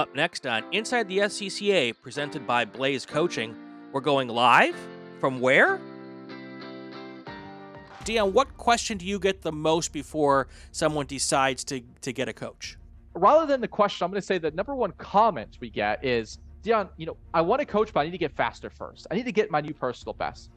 Up next on Inside the SCCA, presented by Blayze Coaching, we're going live from where? Dion, what question do you get the most before someone decides to, to get a coach? Rather than the question, I'm going to say the number one comment we get is, Dion, you know, I want to coach, but I need to get faster first. I need to get my new personal best.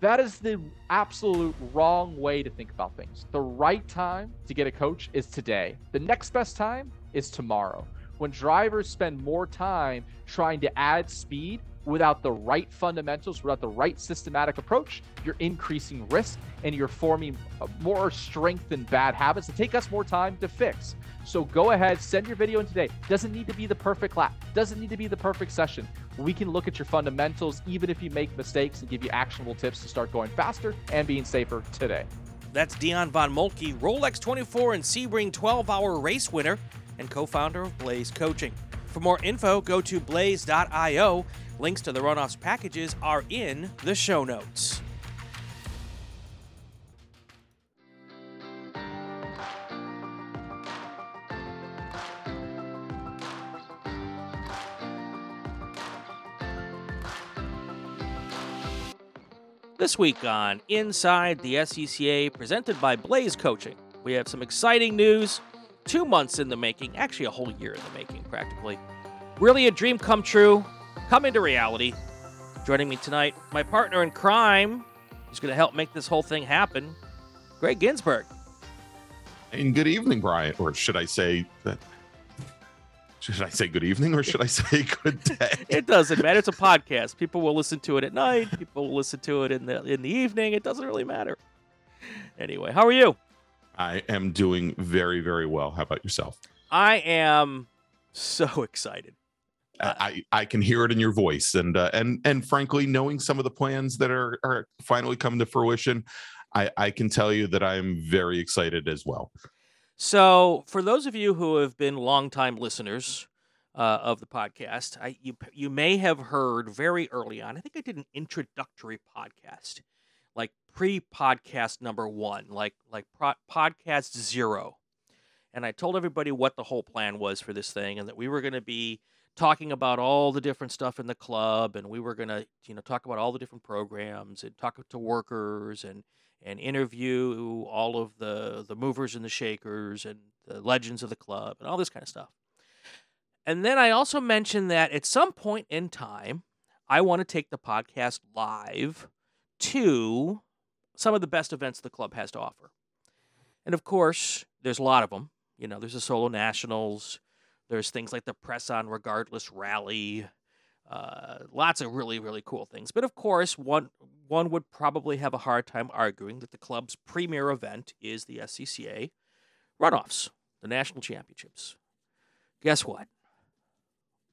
That is the absolute wrong way to think about things. The right time to get a coach is today. The next best time is tomorrow. When drivers spend more time trying to add speed without the right fundamentals, without the right systematic approach, you're increasing risk and you're forming uh, more strengthened bad habits that take us more time to fix. So go ahead, send your video in today. Doesn't need to be the perfect lap, doesn't need to be the perfect session. We can look at your fundamentals, even if you make mistakes, and give you actionable tips to start going faster and being safer today. That's Dion Von Moltke, Rolex 24 and Sebring 12 hour race winner and co founder of Blayze Coaching. For more info, go to blayze.io Links to the runoffs packages are in the show notes. This week on Inside the SCCA, presented by Blayze Coaching, we have some exciting news. Two months in the making, actually, a whole year in the making, practically. Really a dream come true come into reality. Joining me tonight, my partner in crime, who's going to help make this whole thing happen, Gregg Ginsberg. And good evening, Brian. Or should I say that? Should I say good evening or should I say good day? it doesn't matter. It's a podcast. People will listen to it at night. People will listen to it in the in the evening. It doesn't really matter. Anyway, how are you? I am doing very, very well. How about yourself? I am so excited. Uh, I I can hear it in your voice, and uh, and and frankly, knowing some of the plans that are are finally coming to fruition, I I can tell you that I'm very excited as well. So, for those of you who have been longtime listeners uh, of the podcast, I you you may have heard very early on. I think I did an introductory podcast, pre-podcast number one, like like pro- podcast zero, and I told everybody what the whole plan was for this thing, and that we were going to be talking about all the different stuff in the club and we were going to you know talk about all the different programs and talk to workers and and interview all of the the movers and the shakers and the legends of the club and all this kind of stuff. And then i also mentioned that at some point in time i want to take the podcast live to some of the best events the club has to offer and of course there's a lot of them you know there's the solo nationals there's things like the Press On Regardless rally, uh, lots of really really cool things. But of course, one one would probably have a hard time arguing that the club's premier event is the SCCA runoffs, the national championships. Guess what?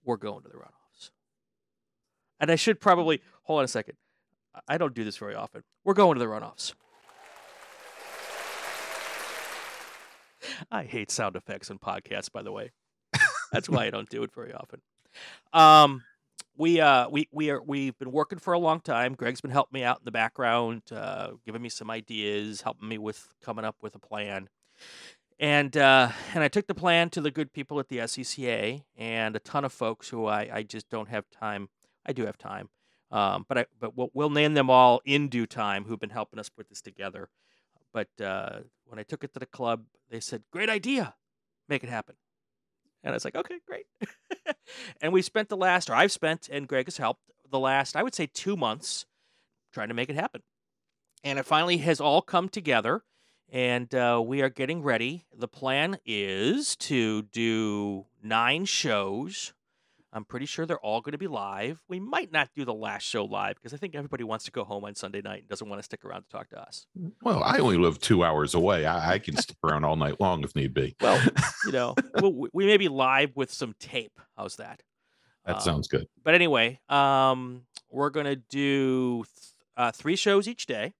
We're going to the runoffs. And I should probably hold on a second. I don't do this very often. We're going to the runoffs. I hate sound effects in podcasts, by the way. That's why I don't do it very often. Um, we uh we we are we've been working for a long time. Gregg's been helping me out in the background, uh, giving me some ideas, helping me with coming up with a plan. And uh, and I took the plan to the good people at the SCCA and a ton of folks who I, I just don't have time. I do have time, um, but I but we'll, we'll name them all in due time who've been helping us put this together. But uh, when I took it to the club, they said, "Great idea, make it happen." And I was like, okay, great. and we spent the last, or I've spent, and Gregg has helped the last, I would say, two months trying to make it happen. And it finally has all come together, and uh, we are getting ready. The plan is to do nine shows I'm pretty sure they're all going to be live. We might not do the last show live because I think everybody wants to go home on Sunday night and doesn't want to stick around to talk to us. Well, I only live two hours away. I, I can stick around all night long if need be. Well, you know, we'll, we may be live with some tape. How's that? That um, sounds good. But anyway, um, we're going to do th- uh, three shows each day.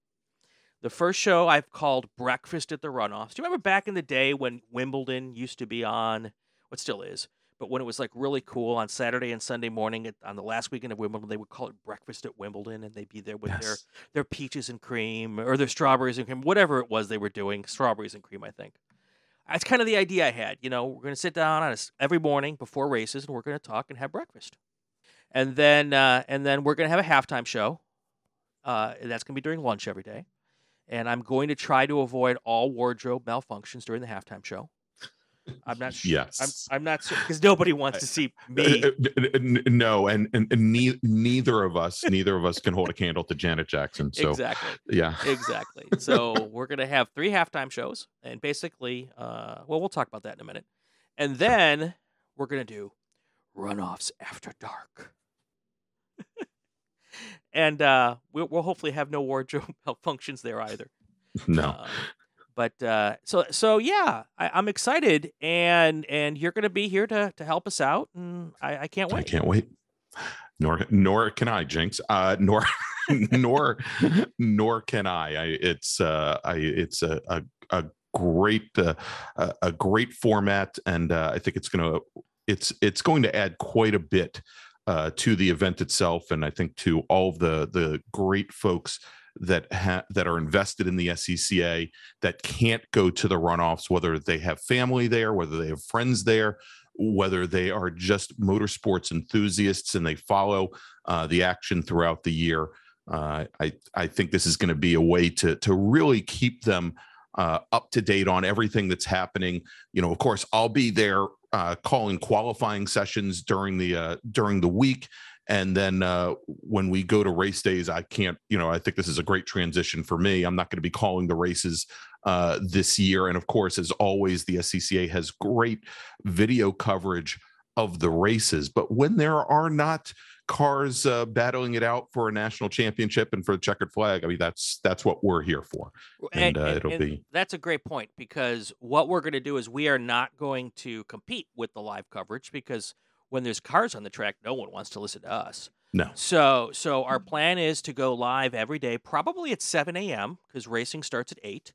The first show I've called Breakfast at the Runoffs. Do you remember back in the day when Wimbledon used to be on, what still is? But when it was like really cool on Saturday and Sunday morning at, on the last weekend of Wimbledon, they would call it breakfast at Wimbledon, and they'd be there with yes. their their peaches and cream or their strawberries and cream, whatever it was they were doing, strawberries and cream, I think. that's kind of the idea I had. You know, we're going to sit down on a every morning before races, and we're going to talk and have breakfast, and then uh, and then we're going to have a halftime show. Uh, that's going to be during lunch every day, and I'm going to try to avoid all wardrobe malfunctions during the halftime show. I'm not. Sure. Yes. I'm, I'm not sure because nobody wants to see me. Uh, uh, n- n- No, and, and, and ne- neither of us, neither of us can hold a candle to Janet Jackson. So exactly. yeah, exactly. So we're gonna have three halftime shows, and basically, uh, well, we'll talk about that in a minute, and then we're gonna do runoffs after dark, and uh, we'll, we'll hopefully have no wardrobe malfunctions there either. no, Um, but uh, so so yeah, I, I'm excited, and and you're gonna be here to to help us out, and I, I can't wait. I can't wait. Nor nor can I, Jinx. Uh, nor nor nor can I. I it's uh, I it's a a, a great uh, a, a great format, and uh, I think it's gonna it's it's going to add quite a bit uh, to the event itself, and I think to all of the the great folks that ha- that are invested in the SCCA that can't go to the runoffs, whether they have family there, whether they have friends there, whether they are just motorsports enthusiasts and they follow uh, the action throughout the year. Uh, I I think this is going to be a way to to really keep them uh, up to date on everything that's happening. You know, of course, I'll be there uh, calling qualifying sessions during the uh, during the week. And then uh, when we go to race days, I can't, you know, I think this is a great transition for me. I'm not going to be calling the races uh, this year. And of course, as always, the SCCA has great video coverage of the races. But when there are not cars uh, battling it out for a national championship and for the checkered flag, I mean, that's that's what we're here for. And, uh, it'll be- that's a great point because what we're going to do is we are not going to compete with the live coverage because when there's cars on the track, no one wants to listen to us. No. So, so our plan is to go live every day, probably at 7 a.m. because racing starts at eight,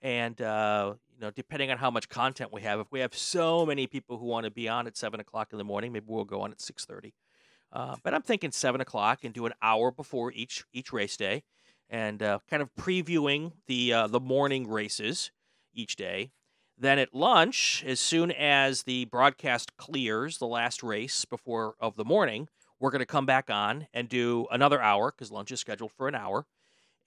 and uh, you know, depending on how much content we have, if we have so many people who want to be on at seven o'clock in the morning, maybe we'll go on at 6:30. Uh, but I'm thinking seven o'clock and do an hour before each each race day, and uh, kind of previewing the uh, the morning races each day. Then at lunch, as soon as the broadcast clears the last race before of the morning, we're going to come back on and do another hour because lunch is scheduled for an hour,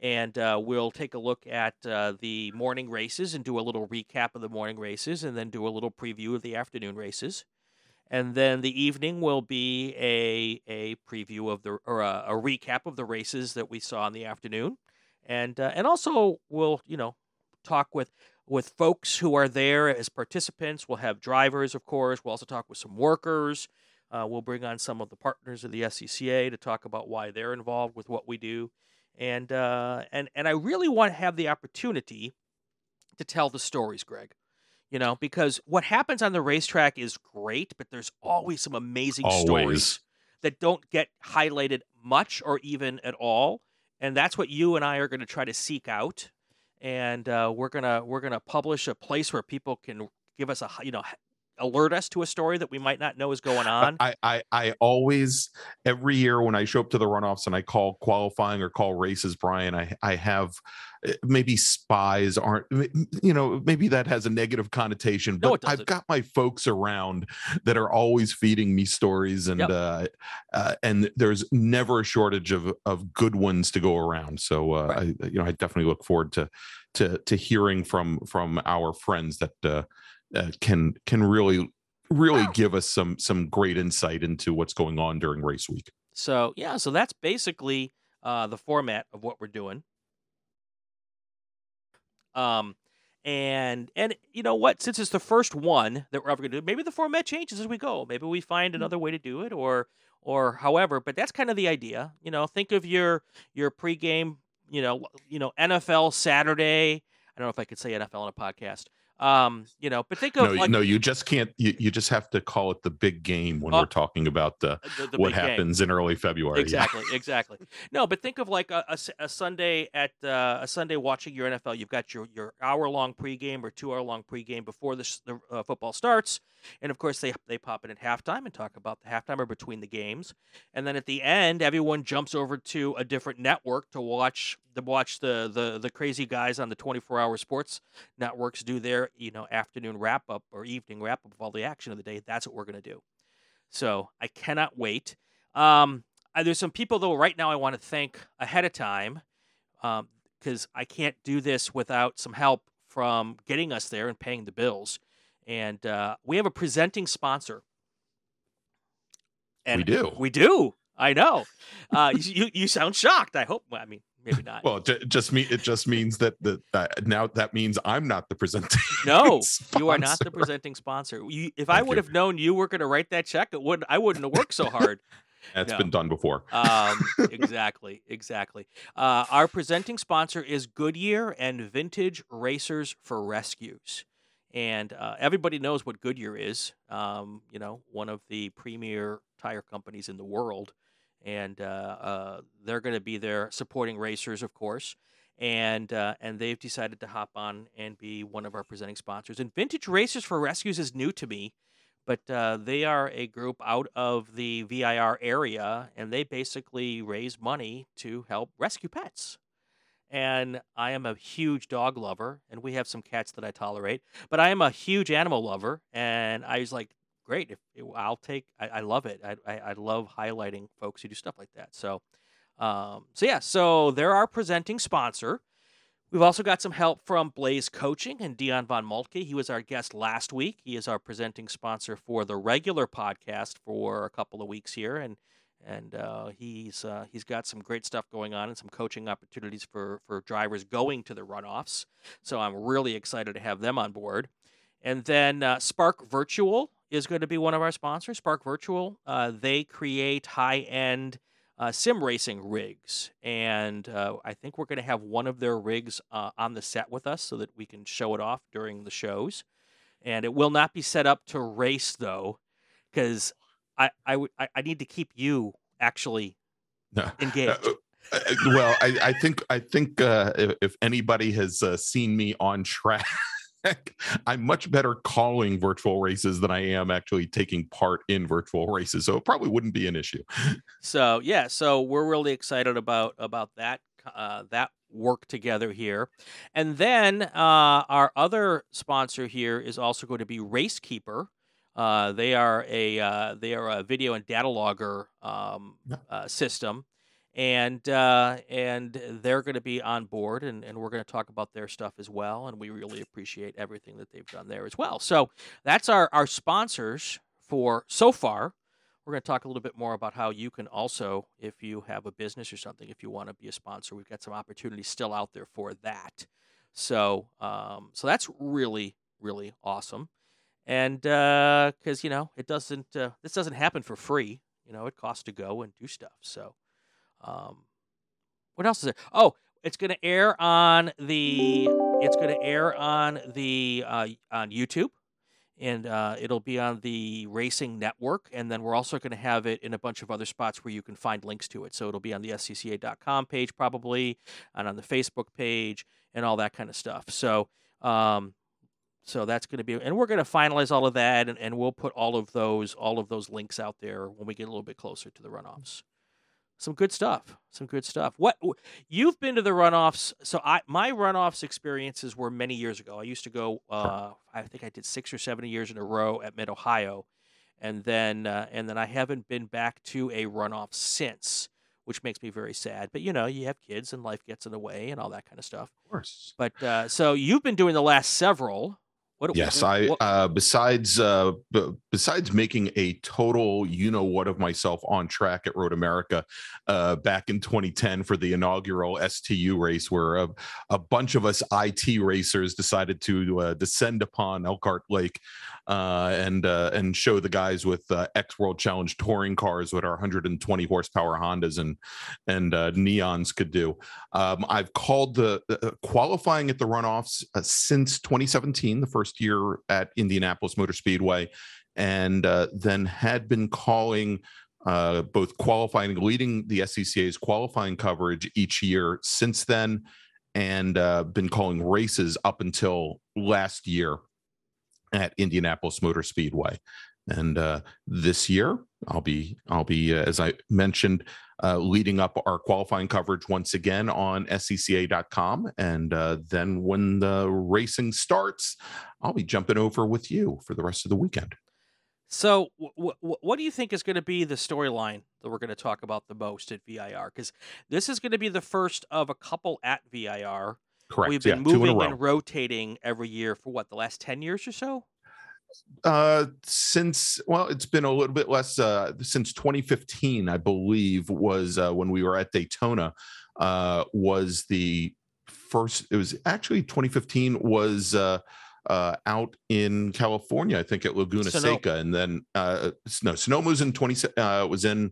and uh, we'll take a look at uh, the morning races and do a little recap of the morning races, and then do a little preview of the afternoon races. And then the evening will be a a preview of the or a, a recap of the races that we saw in the afternoon, and uh, and also we'll you know talk with with folks who are there as participants. We'll have drivers, of course. We'll also talk with some workers. Uh, we'll bring on some of the partners of the SCCA to talk about why they're involved with what we do, and uh, and and I really want to have the opportunity to tell the stories, Gregg you know, because what happens on the racetrack is great, but there's always some amazing stories that don't get highlighted much or even at all, and that's what you and I are going to try to seek out, and uh, we're gonna we're gonna publish a place where people can give us a you know alert us to a story that we might not know is going on. I, I I always every year when I show up to the runoffs and I call qualifying or call races, Brian, I I have maybe spies aren't you know maybe that has a negative connotation, No, but I've got my folks around that are always feeding me stories and Yep. uh, uh, and there's never a shortage of of good ones to go around. So uh, Right. I you know I definitely look forward to to to hearing from from our friends that uh, uh, can can really really Wow. give us some some great insight into what's going on during race week. So yeah, so that's basically uh, the format of what we're doing. Um, and and you know what? Since it's the first one that we're ever going to do, maybe the format changes as we go. Maybe we find another way to do it, or or however. But that's kind of the idea. You know, think of your your pregame. You know, you know NFL Saturday. I don't know if I could say NFL on a podcast. Um, you know, but think of No, like no, you just can't. You, you just have to call it the big game when Oh. we're talking about the, the, the what big game. happens in early February. yeah. Exactly, exactly. No, but think of like a a Sunday at uh, a Sunday watching your NFL. You've got your, your hour long pregame or two hour long pregame before the, the uh, football starts, and of course they they pop in at halftime and talk about the halftime or between the games, and then at the end everyone jumps over to a different network to watch to watch the the the crazy guys on the 24 hour sports networks do their you know afternoon wrap up or evening wrap up of all the action of the day. That's what we're gonna do. So I cannot wait. Um, there's some people though right now I want to thank ahead of time because um, I can't do this without some help from getting us there and paying the bills. And uh, we have a presenting sponsor. And we do. We do. I know. Uh, you you sound shocked. I hope. I mean, maybe not. Well, it just me. It just means that the that now that means I'm not the presenting. No, you are not the presenting sponsor. You, if Thank I would you. have known you were going to write that check, it would I wouldn't have worked so hard. That's no. been done before. um, exactly, exactly. Uh, our presenting sponsor is Goodyear and Vintage Racers for Rescues. And uh, everybody knows what Goodyear is. Um, you know, one of the premier tire companies in the world, and uh, uh they're going to be there supporting racers, of course. And uh, and they've decided to hop on and be one of our presenting sponsors. And Vintage Racers for Rescues is new to me but uh, they are a group out of the VIR area, and they basically raise money to help rescue pets. And I am a huge dog lover, and we have some cats that I tolerate. But I am a huge animal lover, and I was like, great, if I'll take, I, I love it. I, I, I, love highlighting folks who do stuff like that. So, um, so yeah, so they're our presenting sponsor. We've also got some help from Blayze Coaching and Dion von Moltke. He was our guest last week. He is our presenting sponsor for the regular podcast for a couple of weeks here, and and uh, he's uh, he's got some great stuff going on and some coaching opportunities for for drivers going to the runoffs. So I'm really excited to have them on board. And then uh, Spark Virtual is going to be one of our sponsors. Spark Virtual, uh, they create high end uh, sim racing rigs. And uh, I think we're going to have one of their rigs on the set with us so that we can show it off during the shows. And it will not be set up to race, though, because I, I, w- I need to keep you actually no. engaged. Uh, uh, well, I, I, think I think uh, if, if, anybody has seen me on track I'm much better calling virtual races than I am actually taking part in virtual races, so it probably wouldn't be an issue. So yeah, so we're really excited about about that uh, that work together here, and then uh, our other sponsor here is also going to be Racekeeper. Uh, they are a uh, they are a video and data logger um, uh, system and uh, and they're going to be on board, and, and we're going to talk about their stuff as well. And we really appreciate everything that they've done there as well. So that's our our sponsors for so far. We're going to talk a little bit more about how you can also, if you have a business or something, if you want to be a sponsor, we've got some opportunities still out there for that. So um, so that's really really awesome, and because uh, you know it doesn't uh, this doesn't happen for free. You know it costs to go and do stuff. So um, what else is there? Oh, it's going to air on the. It's going to air on the uh, on YouTube, and uh, it'll be on the Racing Network, and then we're also going to have it in a bunch of other spots where you can find links to it. So it'll be on the SCCA.com page probably, and on the Facebook page, and all that kind of stuff. So. Um, so that's going to be, and we're going to finalize all of that, and, and we'll put all of those all of those links out there when we get a little bit closer to the runoffs some good stuff. Some good stuff. What you've been to the runoffs? So I my runoffs experiences were many years ago. I used to go. Uh, I think I did six or seven years in a row at Mid Ohio, and then uh, and then I haven't been back to a runoff since, which makes me very sad. But you know, you have kids and life gets in the way and all that kind of stuff. Of course. But uh, so you've been doing the last several. What, yes, what, I uh, besides uh, b- besides making a total you know what of myself on track at Road America uh, back in 2010 for the inaugural STU race, where a, a bunch of us IT racers decided to uh, descend upon Elkhart Lake uh, and uh, and show the guys with X World Challenge touring cars what our 120 horsepower Hondas and and Neons could do. Um, I've called the qualifying at the runoffs since 2017, the first year at Indianapolis Motor Speedway, and uh, then had been calling uh, both qualifying, leading the SCCA's qualifying coverage each year since then, and uh, been calling races up until last year at Indianapolis Motor Speedway. And uh, this year, I'll be I'll be uh, as I mentioned, uh, leading up our qualifying coverage once again on SCCA.com, and uh, then when the racing starts, I'll be jumping over with you for the rest of the weekend. So, w- w- what do you think is going to be the storyline that we're going to talk about the most at VIR? Because this is going to be the first of a couple at VIR. Correct. We've been yeah, moving and rotating every year for what the last ten years or so. Uh, since well, it's been a little bit less. Uh, since 2015, I believe was uh, when we were at Daytona. Uh, was the first? It was actually 2015 was. Uh, uh, out in California, I think at Laguna Sonoma. Seca, and then uh, no, Sonoma was in 20 uh, was in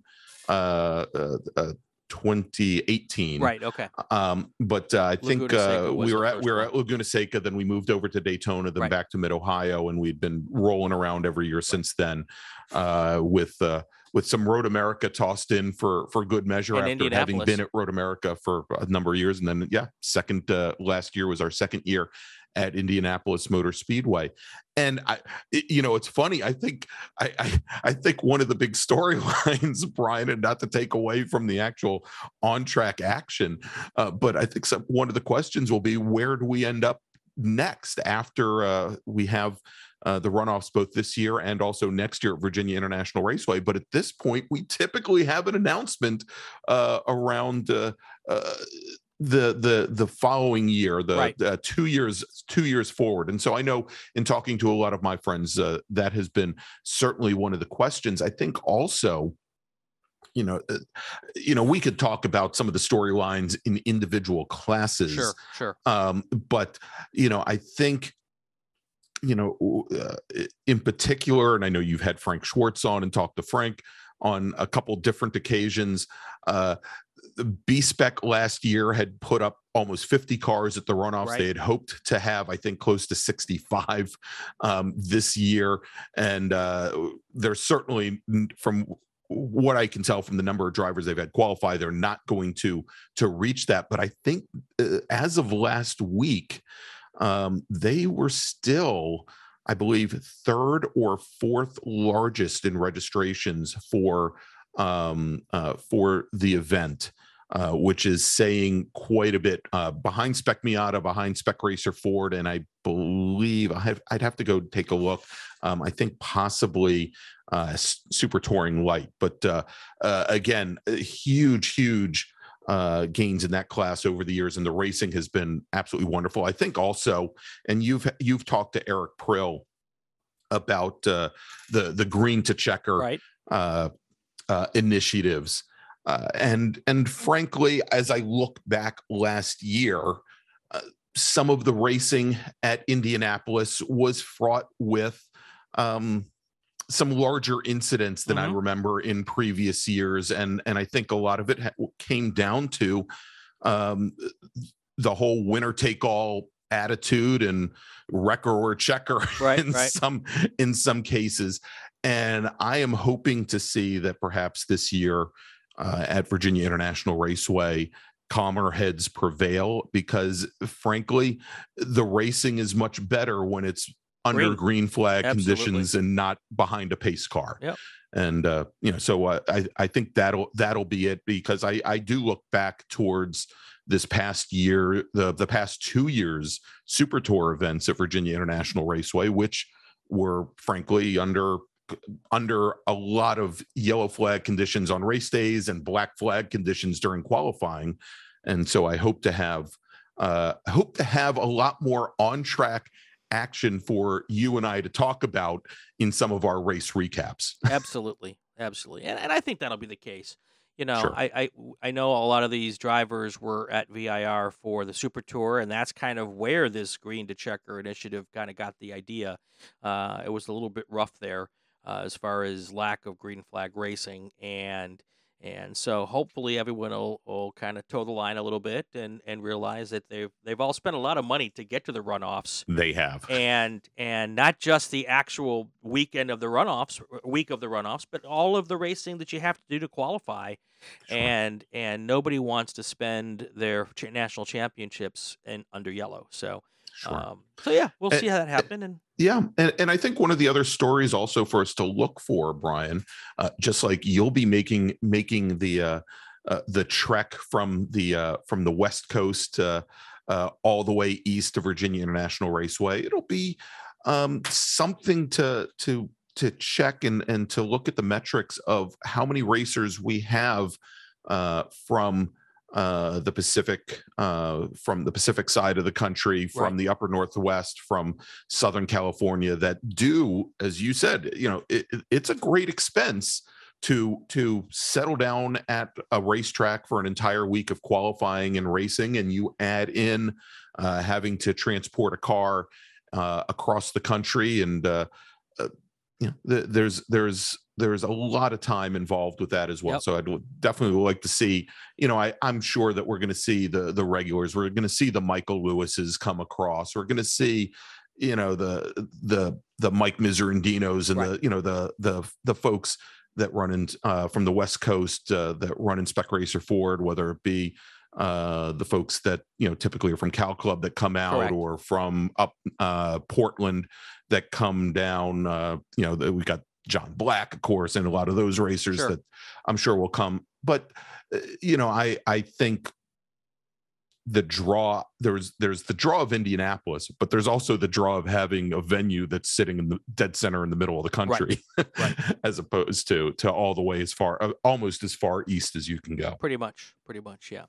uh, uh, uh, 2018. Right. Okay. Um, but uh, I think uh, we were at we were at Laguna Seca, then we moved over to Daytona, then Right. back to Mid Ohio, and we'd been rolling around every year since then, uh, with uh, with some Road America tossed in for for good measure And after having been at Road America for a number of years, and then yeah, second uh, last year was our second year at Indianapolis Motor Speedway, and I, you know, it's funny. I think I I, I think one of the big storylines, Brian, and not to take away from the actual on track action, uh, but I think some, one of the questions will be where do we end up next after uh, we have uh, the runoffs both this year and also next year at Virginia International Raceway. But at this point, we typically have an announcement uh, around. The the the following year the Right. uh, two years two years forward and so i know in talking to a lot of my friends uh, that has been certainly one of the questions i think also you know uh, you know we could talk about some of the storylines in individual classes Sure. Sure. um but you know i think you know uh, in particular and i know you've had frank schwartz on and talked to frank on a couple different occasions uh the b spec last year had put up almost 50 cars at the runoffs Right. they had hoped to have i think close to 65 um this year and uh there's certainly from what I can tell from the number of drivers they've had qualify, they're not going to to reach that. But I think uh, as of last week, um, they were still, I believe, third or fourth largest in registrations for um, uh, for the event. Uh, which is saying quite a bit uh, behind Spec Miata, behind Spec Racer Ford, and I believe I have, I'd have to go take a look. Um, I think possibly uh, Super Touring Light, but uh, uh, again, huge, huge uh, gains in that class over the years, and the racing has been absolutely wonderful. I think also, and you've you've talked to Eric Prill about uh, the the green to checker Right. uh, uh, initiatives. Uh, and and frankly, as I look back last year, uh, some of the racing at Indianapolis was fraught with um, some larger incidents than I Mhm. remember in previous years, and and I think a lot of it ha- came down to um, the whole winner take all attitude and wrecker or checker Right, in right. some in some cases. And I am hoping to see that perhaps this year uh, at Virginia International Raceway, calmer heads prevail because, frankly, the racing is much better when it's under Green. green flag Absolutely. conditions and not behind a pace car. Yep. And uh, you know, so uh, I I think that'll that'll be it because I I do look back towards this past year, the the past two years, Super Tour events at Virginia International Raceway, which were frankly under under a lot of yellow flag conditions on race days and black flag conditions during qualifying, and so I hope to have uh, hope to have a lot more on track action for you and I to talk about in some of our race recaps. absolutely absolutely. And, and i think that'll be the case. You know Sure. I, I i know a lot of these drivers were at vir for the super tour and that's kind of where this green to checker initiative kind of got the idea. Uh, it was a little bit rough there uh, as far as lack of green flag racing and and so hopefully everyone will, will kind of toe the line a little bit and, and realize that they've they've all spent a lot of money to get to the runoffs They have. and and not just the actual weekend of the runoffs week of the runoffs but all of the racing that you have to do to qualify Sure. and and nobody wants to spend their national championships in under yellow so Sure. Um, so yeah, we'll And- see how that happen. And Yeah, and, and I think one of the other stories also for us to look for, Brian, uh, just like you'll be making making the uh, uh, the trek from the uh, from the West Coast uh, uh, all the way east to Virginia International Raceway. It'll be um, something to to to check and and to look at the metrics of how many racers we have uh, from uh, the Pacific, uh, from the Pacific side of the country, from Right. the Upper Northwest, from Southern California that do, as you said, you know, it, it- it's a great expense to to settle down at a racetrack for an entire week of qualifying and racing, and you add in uh, having to transport a car uh, across the country, and uh, uh, you know, th- there's there's there's a lot of time involved with that as well. Yep. So I'd definitely like to see you know, I, I'm sure that we're going to see the the regulars. We're going to see the Michael Lewis's come across. We're going to see, you know, the the the Mike Miserandinos and Right. the you know the the the folks that run in uh, from the West Coast uh, that run in Spec Racer Ford, whether it be uh the folks that you know typically are from Cal Club that come out Correct. or from up uh Portland that come down uh you know that we got John Black of course and a lot of those racers Sure. that I'm sure will come but uh, you know i i think the draw there's there's the draw of indianapolis but there's also the draw of having a venue that's sitting in the dead center in the middle of the country Right. as opposed to to all the way as far uh, almost as far east as you can go pretty much, pretty much, yeah.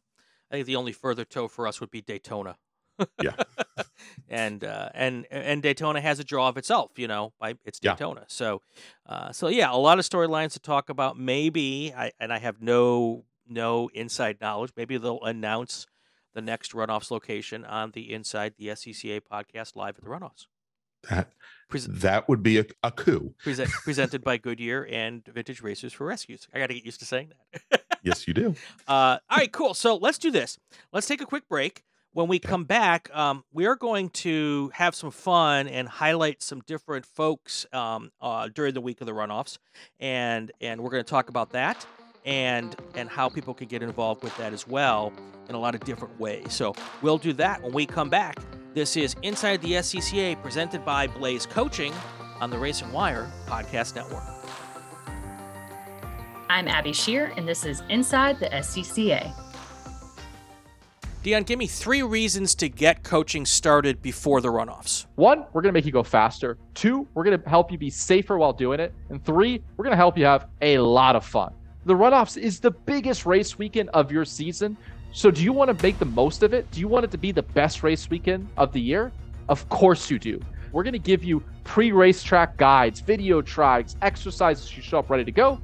I think the only further toe for us would be Daytona. Yeah. and uh, and and Daytona has a draw of itself, you know, by it's Yeah. Daytona. So, uh, so yeah, a lot of storylines to talk about. Maybe I and I have no no inside knowledge. Maybe they'll announce the next runoffs location on the Inside the SCCA podcast live at the runoffs. that Pres- that would be a, a coup present, presented by Goodyear and Vintage Racers for Rescues. I got to get used to saying that. yes you do Uh, all right, cool. So let's do this. Let's take a quick break. When we come back, um, we are going to have some fun and highlight some different folks um, uh, during the week of the runoffs, and and we're going to talk about that and and how people can get involved with that as well in a lot of different ways. So we'll do that when we come back. This is Inside the SCCA, presented by Blayze Coaching on the Racing Wire Podcast Network. I'm Abby Shear, and this is Inside the SCCA. Dion, give me three reasons to get coaching started before the runoffs. One, we're going to make you go faster. Two, we're going to help you be safer while doing it. And three, we're going to help you have a lot of fun. The runoffs is the biggest race weekend of your season. So, do you want to make the most of it? Do you want it to be the best race weekend of the year? Of course you do. We're going to give you pre racetrack guides, video tries, exercises you show up ready to go.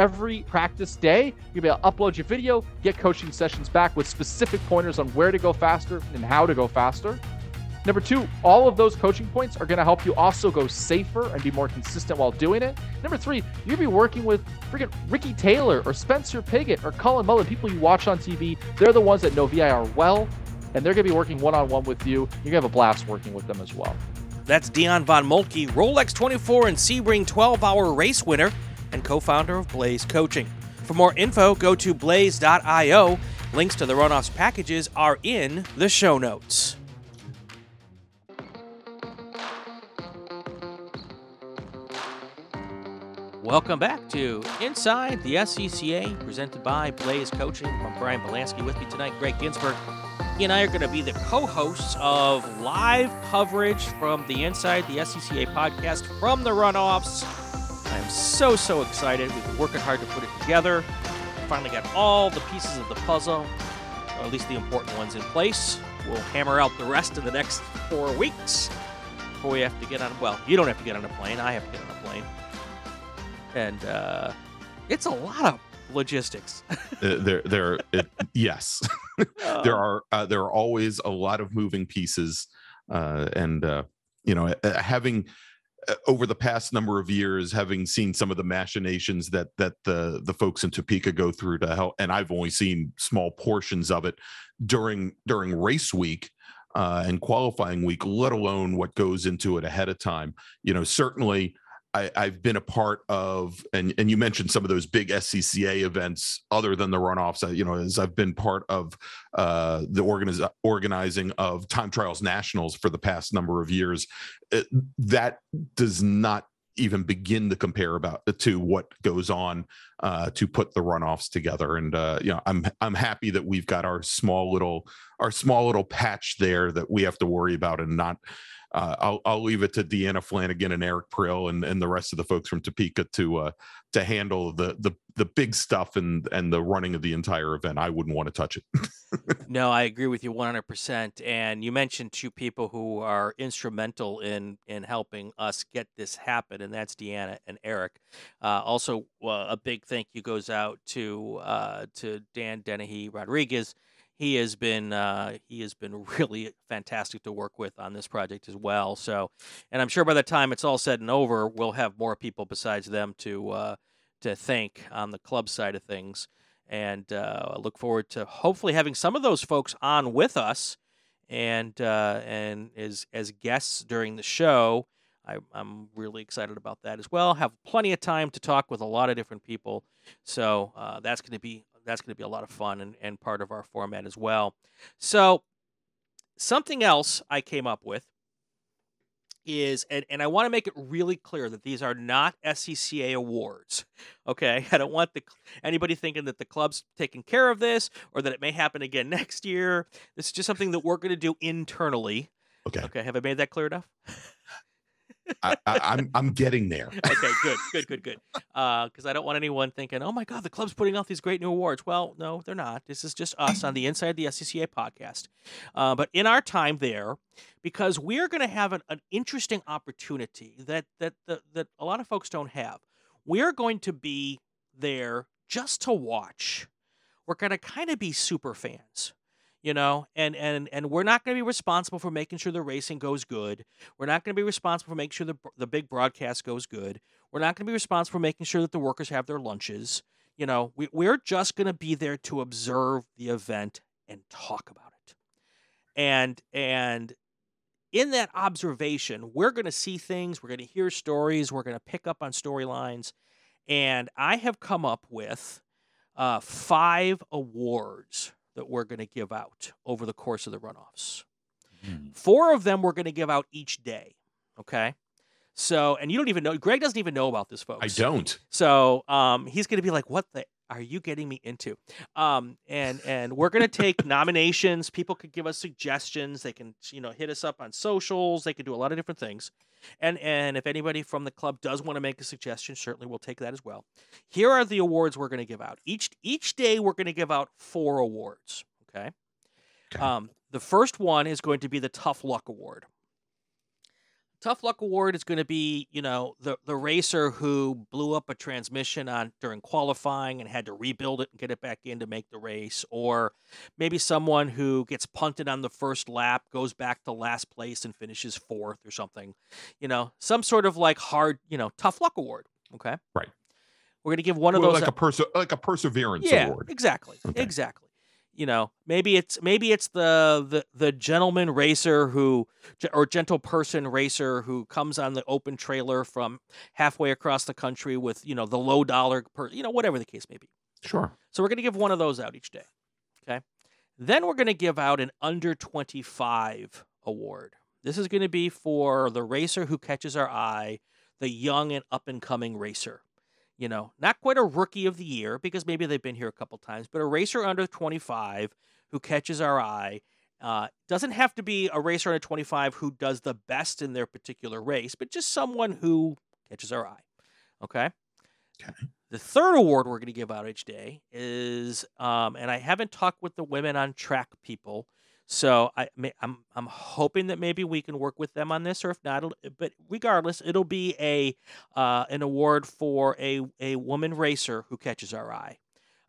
Every practice day, you'll be able to upload your video, get coaching sessions back with specific pointers on where to go faster and how to go faster. Number two, all of those coaching points are going to help you also go safer and be more consistent while doing it. Number three, you'll be working with freaking Ricky Taylor or Spencer Pigot or Colin Mullan, people you watch on TV. They're the ones that know VIR well, and they're going to be working one on one with you. You're going to have a blast working with them as well. That's Dion Von Moltke, Rolex 24 and Sebring 12 hour race winner and co founder of Blayze Coaching. For more info, go to blayze.io. Links to the runoffs packages are in the show notes. Welcome back to Inside the SCCA, presented by Blayze Coaching. I'm Brian Belansky. With me tonight, Gregg Ginsberg. He and I are going to be the co hosts of live coverage from the Inside the SCCA podcast from the runoffs. I am so, so excited. We've been working hard to put it together. Finally got all the pieces of the puzzle, or at least the important ones, in place. We'll hammer out the rest in the next four weeks before we have to get on. Well, you don't have to get on a plane. I have to get on a plane. And uh, it's a lot of logistics. Uh, there there it, yes there are uh, there are always a lot of moving pieces uh, and uh, you know uh, having over the past number of years having seen some of the machinations that that the the folks in Topeka go through to help and I've only seen small portions of it during during race week uh, and qualifying week let alone what goes into it ahead of time. You know certainly I, I've been a part of, and and you mentioned some of those big SCCA events other than the runoffs. You know, as I've been part of uh, the organiz- organizing of time trials nationals for the past number of years, it, that does not even begin to compare about to what goes on uh, to put the runoffs together. And uh, you know, I'm I'm happy that we've got our small little our small little patch there that we have to worry about and not uh, I'll I'll leave it to Deanna Flanagan and Eric Prill and, and the rest of the folks from Topeka to uh, to handle the the the big stuff and and the running of the entire event. I wouldn't want to touch it. no, I agree with you 100%. And you mentioned two people who are instrumental in in helping us get this happen, and that's Deanna and Eric. Uh, also, uh, a big thank you goes out to uh, to Dan Dennehy Rodriguez he has been uh, he has been really fantastic to work with on this project as well. So, and I'm sure by the time it's all said and over, we'll have more people besides them to uh, to thank on the club side of things. And uh, I look forward to hopefully having some of those folks on with us, and uh, and as as guests during the show. I, I'm really excited about that as well. Have plenty of time to talk with a lot of different people, so uh, that's going to be that's going to be a lot of fun and, and part of our format as well. So, something else I came up with is, and, and I want to make it really clear that these are not SCCA awards. Okay. I don't want the anybody thinking that the club's taking care of this or that it may happen again next year. This is just something that we're going to do internally. Okay. Okay. Have I made that clear enough? I, am I'm, I'm getting there. okay, good, good, good, good. Because uh, I don't want anyone thinking, "Oh my God, the club's putting out these great new awards." Well, no, they're not. This is just us on the Inside the SCCA podcast. Uh, but in our time there, because we're going to have an, an interesting opportunity that that, that that a lot of folks don't have. We're going to be there just to watch. We're going to kind of be super fans you know and and and we're not going to be responsible for making sure the racing goes good. We're not going to be responsible for making sure the, the big broadcast goes good. We're not going to be responsible for making sure that the workers have their lunches. You know we, we're just going to be there to observe the event and talk about it. And and in that observation we're going to see things we're going to hear stories we're going to pick up on storylines. And i have come up with uh, five awards that we're going to give out over the course of the runoffs. Mm. Four of them we're going to give out each day. Okay. So, and you don't even know, Gregg doesn't even know about this, folks. I don't. So, um, he's going to be like, what the are you getting me into? Um, and and we're gonna take nominations. People could give us suggestions. They can you know hit us up on socials. They can do a lot of different things. And and if anybody from the club does want to make a suggestion, certainly we'll take that as well. Here are the awards we're gonna give out. Each each day we're gonna give out four awards. Okay. okay. Um, the first one is going to be the Tough Luck Award. Tough Luck Award is going to be, you know, the the racer who blew up a transmission on during qualifying and had to rebuild it and get it back in to make the race, or maybe someone who gets punted on the first lap, goes back to last place and finishes fourth or something. You know, some sort of like hard, you know, tough luck award. Okay, right. We're going to give one of well, those like a perse- like a perseverance yeah, award. Exactly. Okay. Exactly you know maybe it's maybe it's the the the gentleman racer who or gentle person racer who comes on the open trailer from halfway across the country with you know the low dollar per you know whatever the case may be. Sure. So we're going to give one of those out each day okay? Then we're going to give out an under 25 award. This is going to be for the racer who catches our eye the young and up and coming racer you know, not quite a rookie of the year because maybe they've been here a couple times, but a racer under 25 who catches our eye. Uh, doesn't have to be a racer under 25 who does the best in their particular race, but just someone who catches our eye. Okay. Okay. The third award we're going to give out each day is, um, and I haven't talked with the women on track people, so I, I'm I'm hoping that maybe we can work with them on this, or if not, but regardless, it'll be a uh, an award for a a woman racer who catches our eye.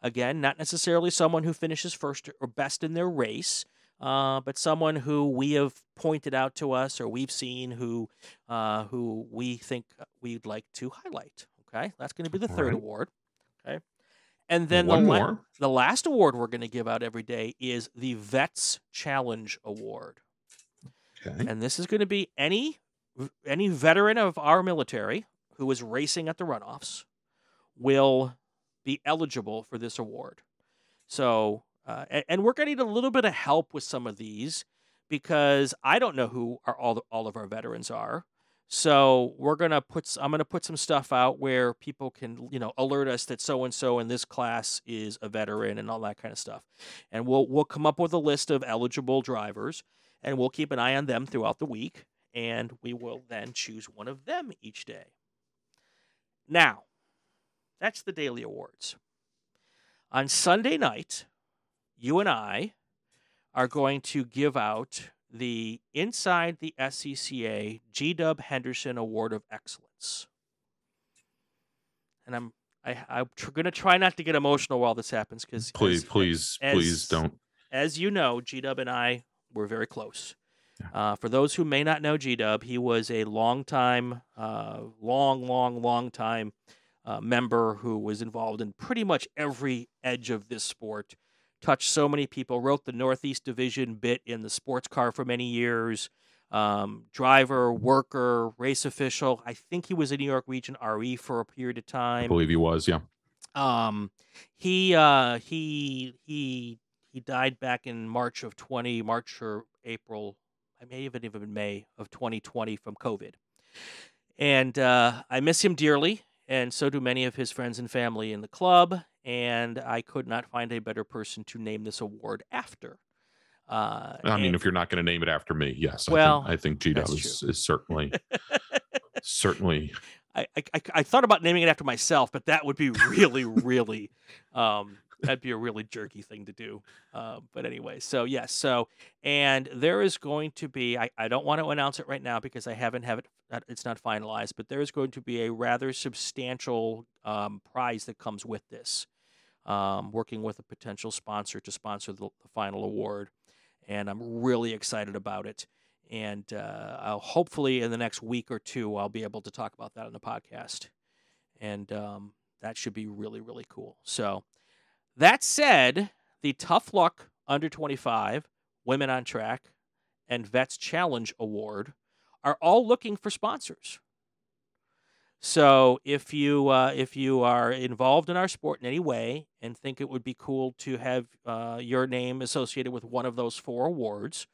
Again, not necessarily someone who finishes first or best in their race, uh, but someone who we have pointed out to us or we've seen who uh, who we think we'd like to highlight. Okay, that's going to be the third right. award. And then One the, more. the last award we're going to give out every day is the Vets Challenge Award. Okay. And this is going to be any any veteran of our military who is racing at the runoffs will be eligible for this award. So, uh, and, and we're going to need a little bit of help with some of these because I don't know who are all the, all of our veterans are. So we're gonna put I'm gonna put some stuff out where people can you know alert us that so and so in this class is a veteran and all that kind of stuff, and we'll we'll come up with a list of eligible drivers, and we'll keep an eye on them throughout the week, and we will then choose one of them each day. Now, that's the daily awards. On Sunday night, you and I are going to give out the Inside the SCCA G Dub Henderson Award of Excellence. And I'm I, I'm tr- going to try not to get emotional while this happens because please, please, as, please don't. As you know, G Dub and I were very close. Uh, for those who may not know G Dub, he was a long time, uh, long, long, long time uh, member who was involved in pretty much every edge of this sport touched so many people. Wrote the Northeast Division bit in the sports car for many years. Um, driver, worker, race official. I think he was a New York Region RE for a period of time. I believe he was, yeah. Um, he uh, he he he died back in March of twenty, March or April. I may have even been May of 2020 from COVID. And uh, I miss him dearly, and so do many of his friends and family in the club and I could not find a better person to name this award after. Uh, I mean, and, if you're not going to name it after me, yes. Well, I think, I think Gito is, is certainly, certainly. I, I, I thought about naming it after myself, but that would be really, really, um, that'd be a really jerky thing to do. Uh, but anyway, so yes, so and there is going to be. I, I don't want to announce it right now because I haven't have it. It's not finalized, but there is going to be a rather substantial um, prize that comes with this. Um, working with a potential sponsor to sponsor the, the, final award, and I'm really excited about it. And uh, I'll hopefully in the next week or two I'll be able to talk about that on the podcast, and um, that should be really really cool. So that said, the Tough Luck Under 25, Women on Track, and Vets Challenge Award are all looking for sponsors. So if you uh, if you are involved in our sport in any way and think it would be cool to have uh, your name associated with one of those four awards,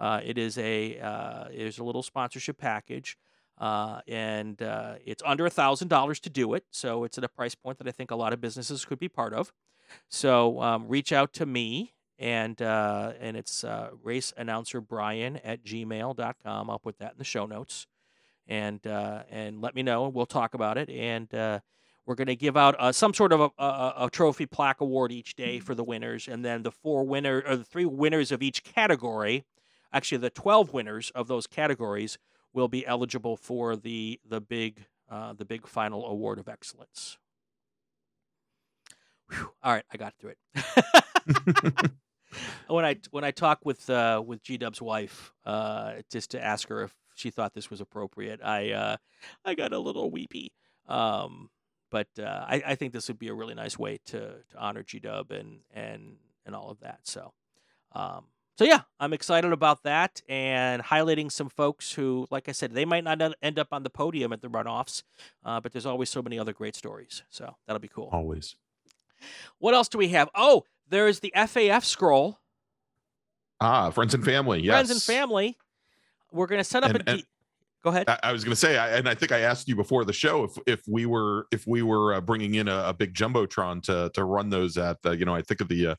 uh, it is a uh, it is a little sponsorship package, uh, and uh, it's under a thousand dollars to do it. So it's at a price point that I think a lot of businesses could be part of. So um, reach out to me and uh, and it's uh, race announcer Brian at gmail.com. I'll put that in the show notes and uh, and let me know and we'll talk about it and uh, we're going to give out uh, some sort of a, a, a, trophy plaque award each day for the winners and then the four winner or the three winners of each category actually the 12 winners of those categories will be eligible for the the big uh, the big final award of excellence Whew. All right, I got through it. when I when I talked with uh, with G Dub's wife, uh, just to ask her if she thought this was appropriate, I uh, I got a little weepy. Um, but uh, I, I think this would be a really nice way to to honor G Dub and and and all of that. So. Um, so yeah, I'm excited about that and highlighting some folks who, like I said, they might not end up on the podium at the runoffs, uh, but there's always so many other great stories. So that'll be cool. Always. What else do we have? Oh, there's the FAF scroll. Ah, friends and family. Yes. Friends and family. We're going to set up and, a. Go ahead. I, I was going to say, I, and I think I asked you before the show if if we were if we were uh, bringing in a, a, big jumbotron to to run those at uh, you know I think of the uh,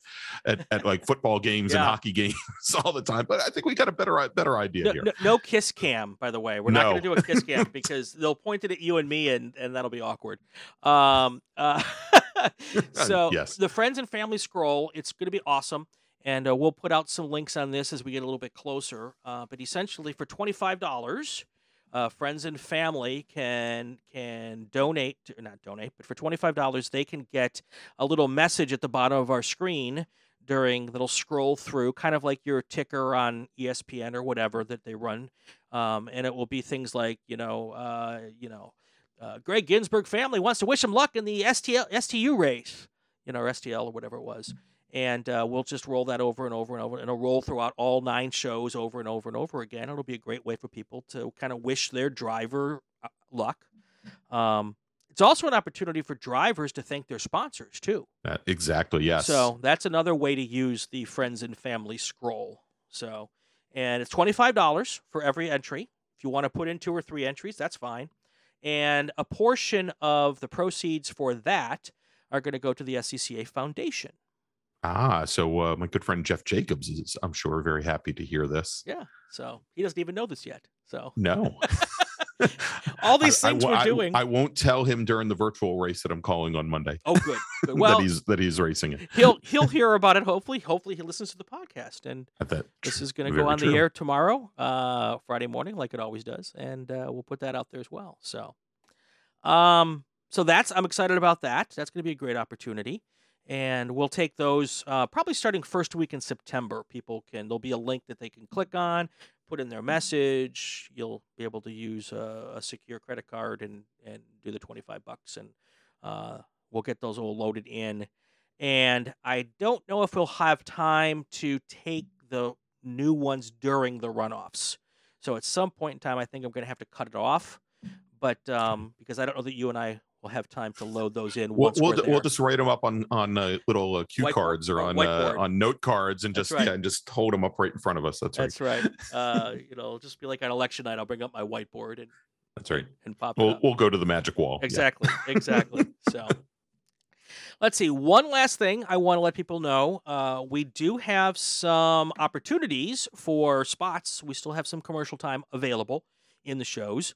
at, at like football games Yeah. and hockey games all the time, but I think we got a better better idea No, here. no, no kiss cam, by the way. We're not going to do a kiss cam because they'll point it at you and me, and, and that'll be awkward. Um, uh, so Yes. the friends and family scroll, it's going to be awesome, and uh, we'll put out some links on this as we get a little bit closer. Uh, but essentially, for twenty five dollars, uh, friends and family can can donate, to, not donate, but for twenty five dollars, they can get a little message at the bottom of our screen during that'll scroll through, kind of like your ticker on ESPN or whatever that they run, um, and it will be things like you know, uh, you know, uh, Gregg Ginsberg family wants to wish him luck in the STL STU race, you know, or STL or whatever it was, and uh, we'll just roll that over and over and over, and it'll roll throughout all nine shows over and over and over again. It'll be a great way for people to kind of wish their driver uh, luck. Um, it's also an opportunity for drivers to thank their sponsors too. Uh, exactly. Yes. So that's another way to use the friends and family scroll. So, and it's twenty five dollars for every entry. If you want to put in two or three entries, that's fine. And a portion of the proceeds for that are going to go to the SCCA Foundation. Ah, so uh, my good friend Jeff Jacobs is, I'm sure, very happy to hear this. Yeah. So he doesn't even know this yet. So No. all these I- I things wo- we're I- doing. I, won't tell him during the virtual race that I'm calling on Monday oh, good. Well, that he's that he's racing it. he'll he'll hear about it. Hopefully, hopefully he listens to the podcast, and That this is going to go on the air tomorrow, uh, Friday morning, like it always does, and uh, we'll put that out there as well. So, um, so that's I'm excited about that. That's going to be a great opportunity, and we'll take those uh, probably starting first week in September. People can there'll be a link that they can click on, put in their message. You'll be able to use a, a secure credit card and and do the 25 bucks, and uh, we'll get those all loaded in. And I don't know if we'll have time to take the new ones during the runoffs. So at some point in time, I think I'm going to have to cut it off. But um, because I don't know that you and I will have time to load those in We'll, we'll, we'll just write them up on on uh, little uh, cue Whiteboard- cards or on uh, on note cards and That's just right. yeah, and just hold them up right in front of us. That's, That's right. That's right. Uh, you know, just be like on election night. I'll bring up my whiteboard and That's right. and pop We'll up. we'll go to the magic wall. Yeah. Exactly. Exactly. so let's see. One last thing I want to let people know. Uh, we do have some opportunities for spots. We still have some commercial time available in the shows.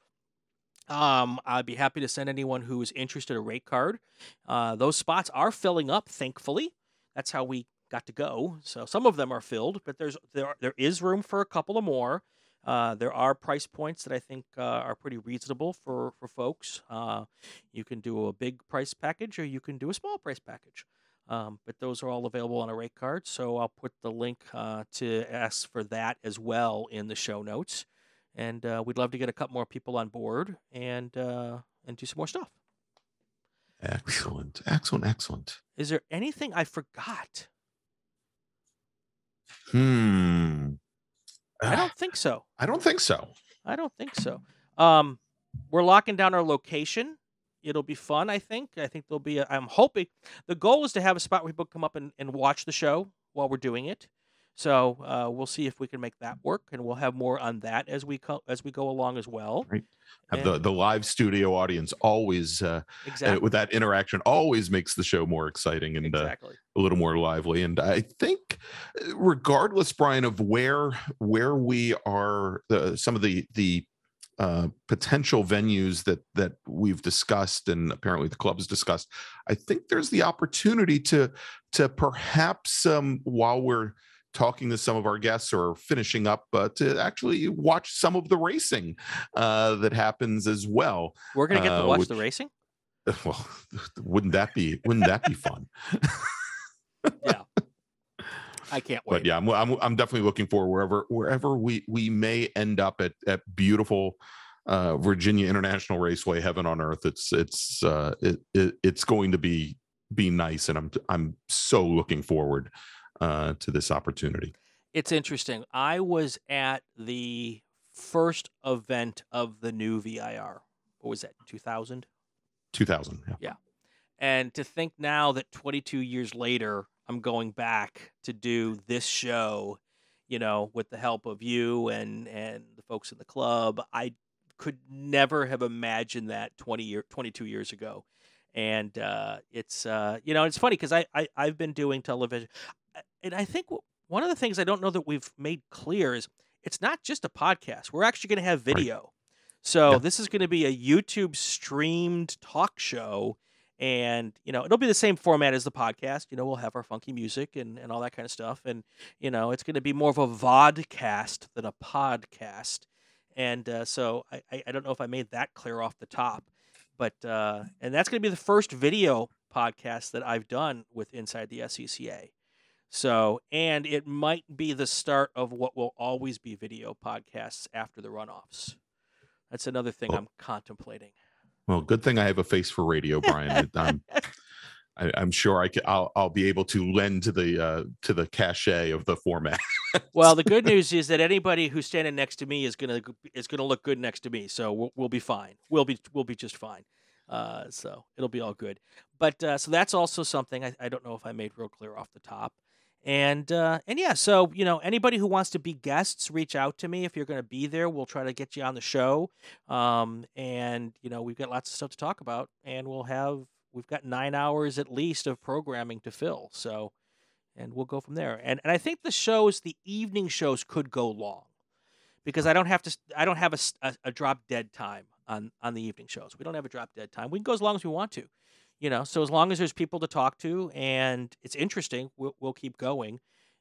Um, I'd be happy to send anyone who is interested a rate card. Uh, those spots are filling up, thankfully. That's how we got to go. So some of them are filled, but there's there there is room for a couple of more. Uh, there are price points that I think uh, are pretty reasonable for for folks. Uh, you can do a big price package or you can do a small price package. Um, but those are all available on a rate card. So I'll put the link uh, to ask for that as well in the show notes. And uh, we'd love to get a couple more people on board and uh, and do some more stuff. Excellent. Excellent. Excellent. Is there anything I forgot? Hmm. I don't think so. I don't think so. I don't think so. Um, we're locking down our location. It'll be fun. I think. I think there'll be. A, I'm hoping. The goal is to have a spot where people come up and, and watch the show while we're doing it. So uh, we'll see if we can make that work, and we'll have more on that as we co- as we go along as well. Have And- the the live studio audience always uh, uh, exactly. with that interaction always makes the show more exciting and uh, exactly. a little more lively and i think uh, regardless brian of where where we are the some of the the uh, potential venues that that we've discussed and apparently the club has discussed i think there's the opportunity to to perhaps um, while we're talking to some of our guests or finishing up but to actually watch some of the racing uh, that happens as well We're gonna get to uh, watch which- the racing. well wouldn't that be wouldn't that be fun yeah. I can't wait. but yeah, I'm, I'm I'm definitely looking for wherever wherever we we may end up at at beautiful uh, Virginia International Raceway, heaven on earth. It's it's uh, it, it it's going to be be nice, and I'm I'm so looking forward uh, to this opportunity. It's interesting. I was at the first event of the new VIR. What was that? 2000. 2000. Yeah. And to think now that 22 years later, I'm going back to do this show, you know, with the help of you and and the folks in the club, I could never have imagined that 20 year 22 years ago. And uh, it's uh, you know it's funny because I, I I've been doing television, and I think one of the things I don't know that we've made clear is it's not just a podcast. We're actually going to have Right. video. So Yeah. this is going to be a YouTube streamed talk show and you know it'll be the same format as the podcast you know we'll have our funky music and, and all that kind of stuff and you know it's going to be more of a vodcast than a podcast and uh, so I, I don't know if i made that clear off the top but uh, and that's going to be the first video podcast that i've done with inside the SCCA so and it might be the start of what will always be video podcasts after the runoffs that's another thing Well- i'm contemplating Well, good thing I have a face for radio, Brian. I'm I, I'm sure I can. I'll I'll be able to lend to the uh, to the cachet of the format. Well, the good news is that anybody who's standing next to me is gonna is gonna look good next to me, so we'll, we'll be fine. We'll be we'll be just fine. Uh, so it'll be all good. But uh, so that's also something I, I don't know if I made real clear off the top. And uh, and yeah, so you know anybody who wants to be guests, reach out to me if you're going to be there. We'll try to get you on the show. Um, and you know we've got lots of stuff to talk about, and we'll have we've got nine hours at least of programming to fill. So, and we'll go from there. And and I think the shows, the evening shows, could go long because I don't have to. I don't have a, a, a drop dead time on on the evening shows. We don't have a drop dead time. We can go as long as we want to, you know. So as long as there's people to talk to and it's interesting, we'll we'll keep going.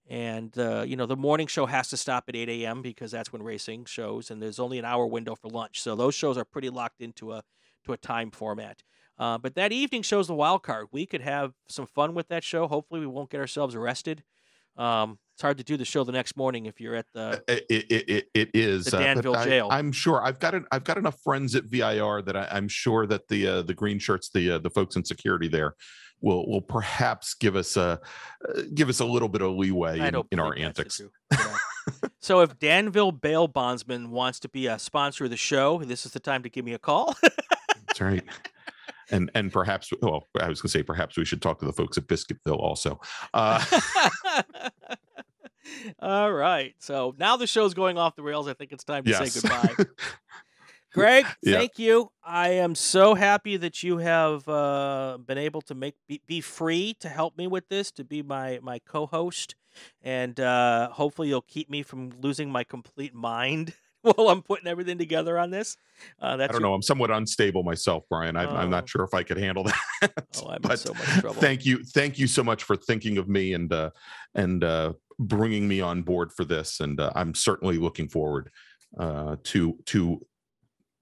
And uh, you know, the morning show has to stop at 8 a.m. because that's when racing shows, and there's only an hour window for lunch. So those shows are pretty locked into a to a time format. Uh, but that evening shows the wild card. We could have some fun with that show. Hopefully, we won't get ourselves arrested. Um, it's hard to do the show the next morning if you're at the it it, it, it is the uh, Danville I, jail. I'm sure I've got an, I've got enough friends at VIR that I, am sure that the uh, the green shirts the uh, the folks in security there will will perhaps give us a uh, give us a little bit of leeway in, in our antics. So if Danville bail bondsman wants to be a sponsor of the show, this is the time to give me a call. That's right and and perhaps well i was going to say perhaps we should talk to the folks at biscuitville also uh, all right so now the show's going off the rails i think it's time to yes. say goodbye gregg thank you i am so happy that you have uh, been able to make be, be, free to help me with this to be my my co-host and uh, hopefully you'll keep me from losing my complete mind while I'm putting everything together on this. Uh, that's I don't your... know. I'm somewhat unstable myself, Brian. I, am not oh. sure if I could handle that. oh, I'm but in so much trouble. Thank you, thank you so much for thinking of me and uh, and uh, bringing me on board for this. And uh, I'm certainly looking forward uh, to to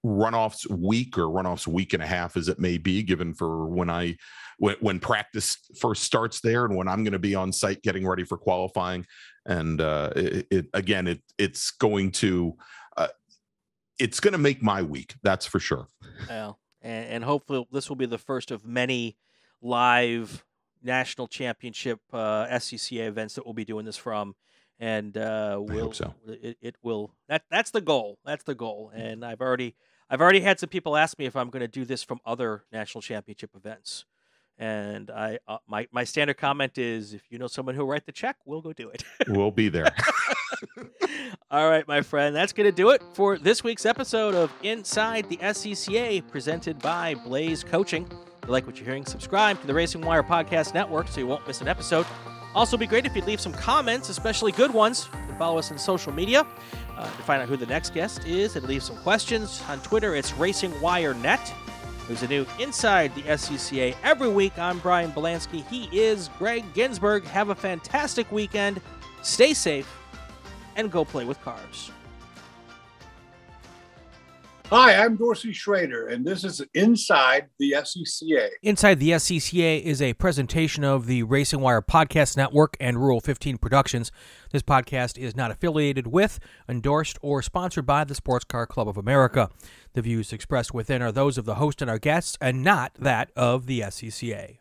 runoffs week or runoffs week and a half as it may be given for when i when, when practice first starts there and when i'm going to be on site getting ready for qualifying and uh it, it again it it's going to it's going to make my week. That's for sure. Well, and, and, hopefully this will be the first of many live national championship uh, SCCA events that we'll be doing this from. And uh, we'll, so. it, it will that that's the goal. That's the goal. And I've already I've already had some people ask me if I'm going to do this from other national championship events. And I, uh, my my standard comment is, if you know someone who'll write the check, we'll go do it. we'll be there. All right, my friend, that's going to do it for this week's episode of Inside the SCCA, presented by Blayze Coaching. You like what you're hearing, subscribe to the Racing Wire Podcast Network so you won't miss an episode. Also, be great if you'd leave some comments, especially good ones. And follow us on social media uh, to find out who the next guest is and leave some questions. On Twitter, it's Racing Wire Net. There's a new Inside the SCCA every week. I'm Brian Belansky. He is Gregg Ginsberg. Have a fantastic weekend. Stay safe and go play with cars. Hi, I'm Dorsey Schroeder, and this is Inside the SCCA. Inside the SCCA is a presentation of the Racing Wire Podcast Network and Rule 15 Productions. This podcast is not affiliated with, endorsed, or sponsored by the Sports Car Club of America. The views expressed within are those of the host and our guests, and not that of the SCCA.